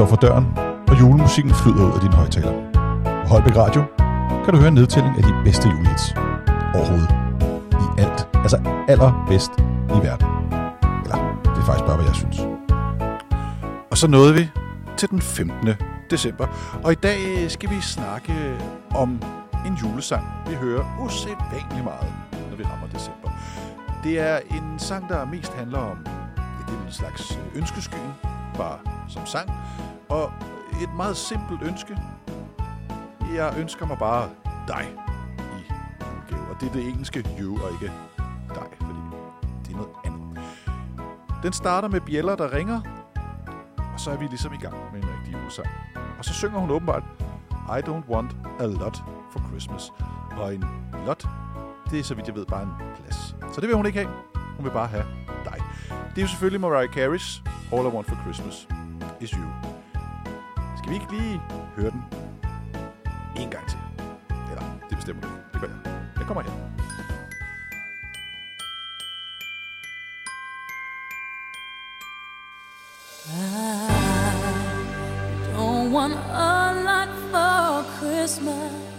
står for døren, og julemusikken flyder ud af din højtaler. På Holbæk Radio kan du høre en nedtælling af de bedste julehits overhovedet. I alt. Altså allerbedst i verden. Eller, det er faktisk bare, hvad jeg synes. Og så nåede vi til den 15. december. Og i dag skal vi snakke om en julesang, vi hører usædvanligt meget, når vi rammer december. Det er en sang, der mest handler om det er en slags ønskeskyen, bare som sang. Og et meget simpelt ønske. Jeg ønsker mig bare dig i julegave. Og det er det engelske you, og ikke dig, fordi det er noget andet. Den starter med bjæller, der ringer, og så er vi ligesom i gang med en rigtig julesang. Og så synger hun åbenbart, I don't want a lot for Christmas. Og en lot, det er så vidt jeg ved bare en plads. Så det vil hun ikke have. Hun vil bare have dig. Det er jo selvfølgelig Mariah Carey's All I Want for Christmas is You. Skal vi ikke lige høre den en gang til? Eller, det bestemmer du. Det gør jeg. Jeg kommer her. I don't want a lot for Christmas.